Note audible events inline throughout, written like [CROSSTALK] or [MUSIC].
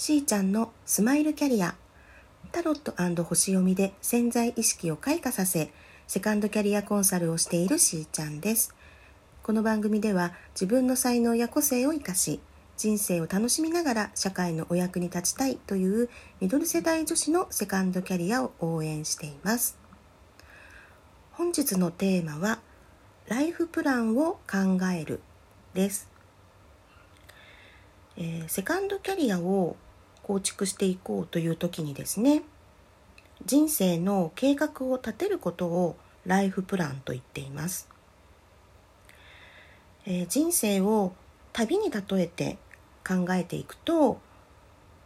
しーちゃんのスマイルキャリア。タロット星読みで潜在意識を開花させセカンドキャリアコンサルをしているしーちゃんです。この番組では自分の才能や個性を生かし人生を楽しみながら社会のお役に立ちたいというミドル世代女子のセカンドキャリアを応援しています。本日のテーマはライフプランを考えるです。え、セカンドキャリアを構築していこうという時にですね人生の計画を立てることをライフプランと言っています、えー、人生を旅に例えて考えていくと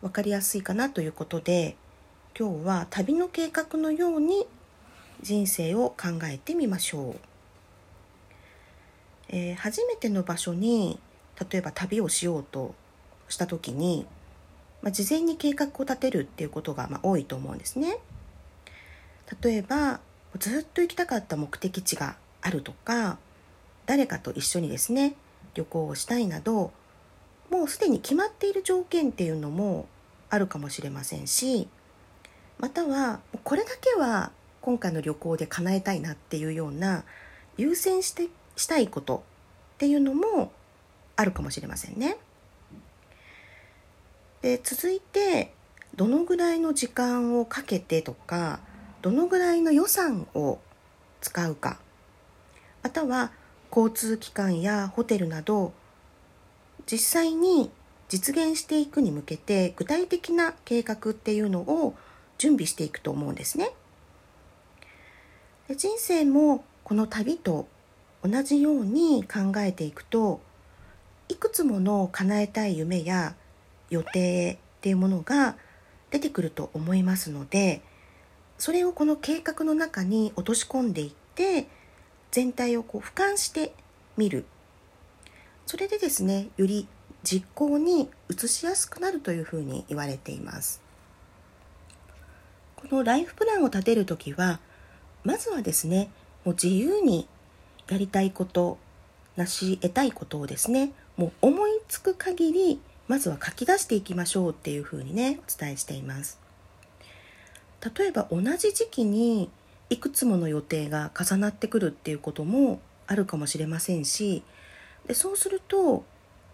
分かりやすいかなということで今日は旅の計画のように人生を考えてみましょう、えー、初めての場所に例えば旅をしようとした時に、まあ、事前に計画を立てるっていうことがま多いと思うんですね。例えばずっと行きたかった目的地があるとか誰かと一緒にですね旅行をしたいなどもうすでに決まっている条件っていうのもあるかもしれませんしまたはこれだけは今回の旅行で叶えたいなっていうような優先してしたいことっていうのもあるかもしれませんね。で続いてどのぐらいの時間をかけてとかどのぐらいの予算を使うかまたは交通機関やホテルなど実際に実現していくに向けて具体的な計画っていうのを準備していくと思うんですね。で人生もこの旅と同じように考えていくといくつもの叶えたい夢や予定っていうものが出てくると思いますのでそれをこの計画の中に落とし込んでいって全体をこう俯瞰してみる。それでですねより実行に移しやすくなるというふうに言われています。このライフプランを立てる時はまずはですねもう自由にやりたいこと成し得たいことをですねもう思いつく限りまずは書き出していきましょうっていうふうにねお伝えしています。例えば同じ時期にいくつもの予定が重なってくるっていうこともあるかもしれませんしでそうすると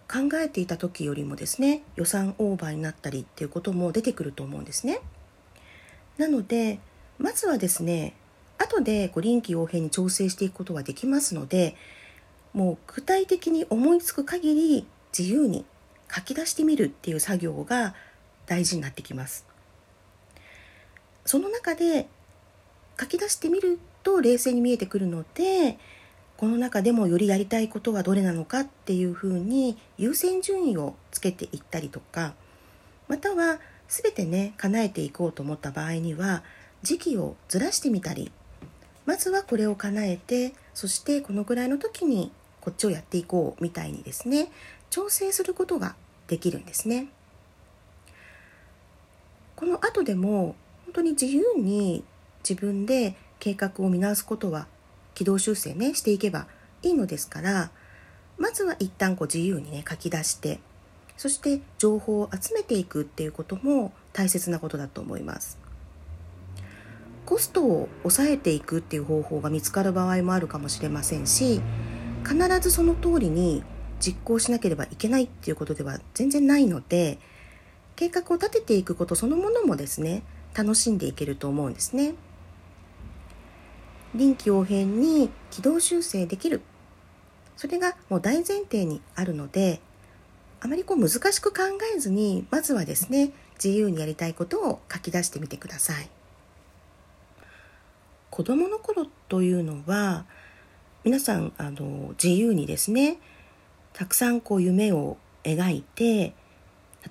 考えていた時よりもですね予算オーバーになったりっていうことも出てくると思うんですね。なのでまずはですね後でこう臨機応変に調整していくことができますのでもう具体的に思いつく限り自由に書き出してみるっていう作業が大事になってきます。その中で書き出してみると冷静に見えてくるのでこの中でもよりやりたいことはどれなのかっていうふうに優先順位をつけていったりとかまたは全てね叶えていこうと思った場合には時期をずらしてみたりまずはこれを叶えてそしてこのぐらいの時にこっちをやっていこうみたいにですね調整することができるんですね。この後でも本当に自由に自分で計画を見直すことは軌道修正ねしていけばいいのですからまずは一旦こう自由にね書き出してそして情報を集めていくっていうことも大切なことだと思います。コストを抑えていくっていう方法が見つかる場合もあるかもしれませんし必ずその通りに実行しなければいけないっていうことでは全然ないので計画を立てていくことそのものもですね楽しんでいけると思うんですね。臨機応変に軌道修正できるそれがもう大前提にあるのであまりこう難しく考えずにまずはですね自由にやりたいことを書き出してみてください。子供の頃というのは皆さんあの自由にですねたくさんこう夢を描いて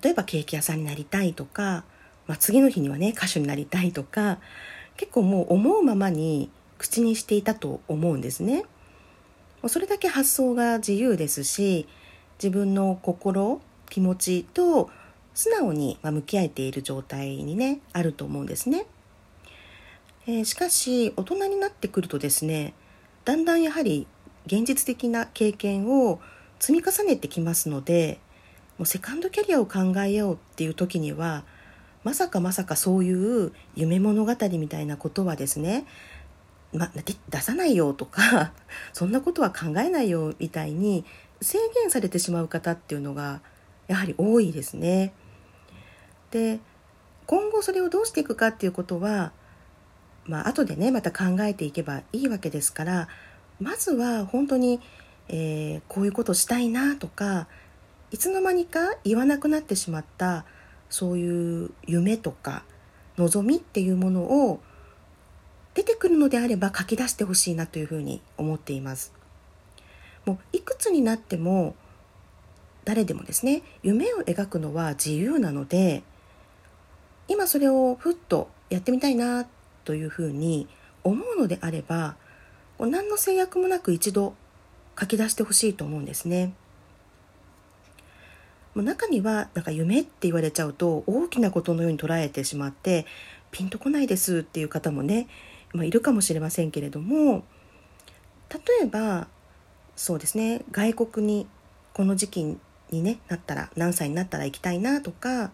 例えばケーキ屋さんになりたいとか、まあ、次の日にはね歌手になりたいとか結構もう思うままに口にしていたと思うんですね。それだけ発想が自由ですし自分の心気持ちと素直に向き合えている状態にねあると思うんですね。えー、しかし大人になってくるとですねだんだんやはり現実的な経験を積み重ねてきますのでもうセカンドキャリアを考えようっていう時にはまさかまさかそういう夢物語みたいなことはですね、ま、出さないよとか [LAUGHS] そんなことは考えないよみたいに制限されてしまう方っていうのがやはり多いですね。で今後それをどうしていくかっていうことはまあ後でねまた考えていけばいいわけですからまずは本当に、えー、こういうことしたいなとかいつの間にか言わなくなってしまったそういう夢とか望みっていうものを出てくるのであれば書き出してほしいなというふうに思っています。もういくつになっても誰でもですね夢を描くのは自由なので今それをふっとやってみたいなってというふうに思うのであれば何の制約もなく一度書き出してほしいと思うんですね。中にはなんか夢って言われちゃうと大きなことのように捉えてしまってピンとこないですっていう方もね、まあ、いるかもしれませんけれども例えばそうですね外国にこの時期に、ね、なったら何歳になったら行きたいなとか、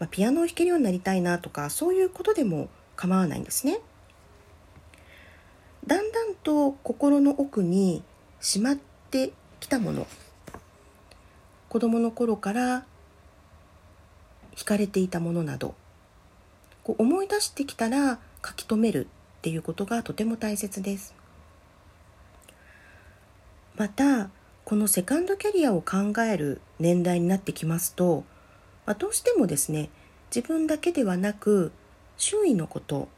まあ、ピアノを弾けるようになりたいなとかそういうことでも構わないんですね。だんだんと心の奥にしまってきたもの。子供の頃から惹かれていたものなど。こう思い出してきたら書き留めるっていうことがとても大切です。またこのセカンドキャリアを考える年代になってきますと、まあ、どうしてもですね自分だけではなく周囲のこと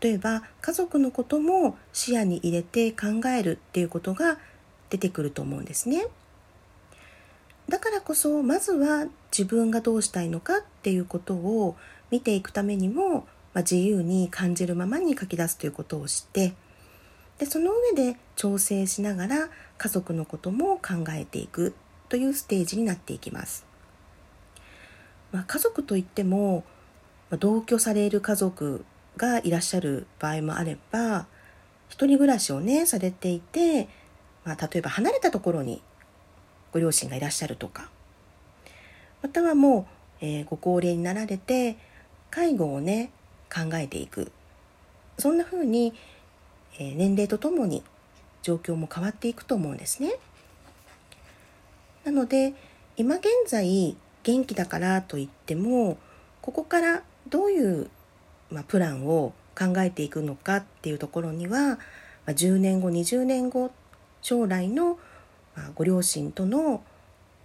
例えば家族のことも視野に入れて考えるっていうことが出てくると思うんですね。だからこそまずは自分がどうしたいのかっていうことを見ていくためにも、まあ、自由に感じるままに書き出すということをしてでその上で調整しながら家族のことも考えていくというステージになっていきます。まあ、家族といっても、同居される家族がいらっしゃる場合もあれば一人暮らしをねされていて、まあ、例えば離れたところにご両親がいらっしゃるとかまたはもう、えー、ご高齢になられて介護をね考えていくそんな風に、えー、年齢とともに状況も変わっていくと思うんですね。なので今現在元気だからといってもここからどういう、まあ、プランを考えていくのかっていうところには、まあ、10年後20年後将来のまあ、ご両親との、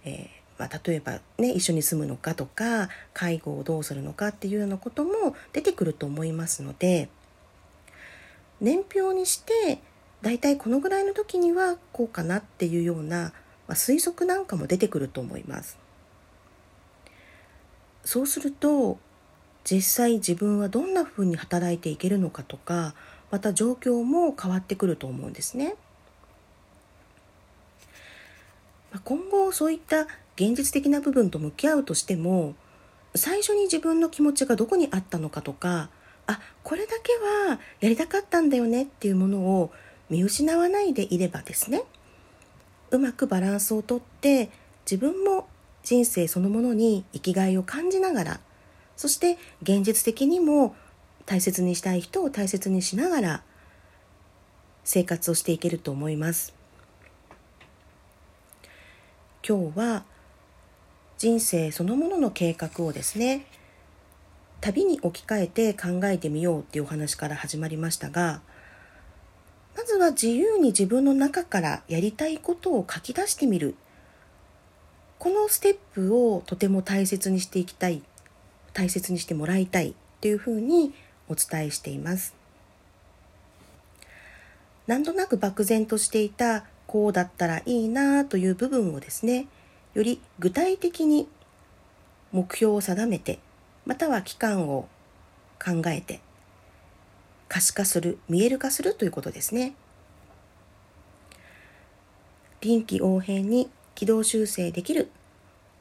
えー、まあ、例えばね一緒に住むのかとか介護をどうするのかっていうようなことも出てくると思いますので年表にしてだいたいこのぐらいの時にはこうかなっていうような、まあ、推測なんかも出てくると思います。そうすると実際自分はどんなふうに働いていけるのかとかまた状況も変わってくると思うんですね。今後そういった現実的な部分と向き合うとしても最初に自分の気持ちがどこにあったのかとかあこれだけはやりたかったんだよねっていうものを見失わないでいればですねうまくバランスをとって自分も人生そのものに生きがいを感じながらそして現実的にも大切にしたい人を大切にしながら生活をしていけると思います。今日は人生そのものの計画をですね旅に置き換えて考えてみようっていうお話から始まりましたがまずは自由に自分の中からやりたいことを書き出してみるこのステップをとても大切にしていきたい大切にしてもらいたいというふうにお伝えしています。なんとなく漠然としていたこうだったらいいなという部分をですねより具体的に目標を定めてまたは期間を考えて可視化する見える化するということですね。臨機応変に軌道修正できる。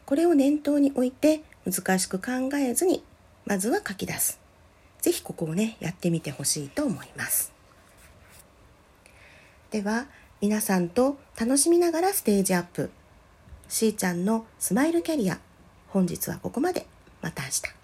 これを念頭に置いて難しく考えずにまずは書き出す。是非ここをねやってみてほしいと思います。では皆さんと楽しみながらステージアップ。しーちゃんのスマイルキャリア。本日はここまで。また明日。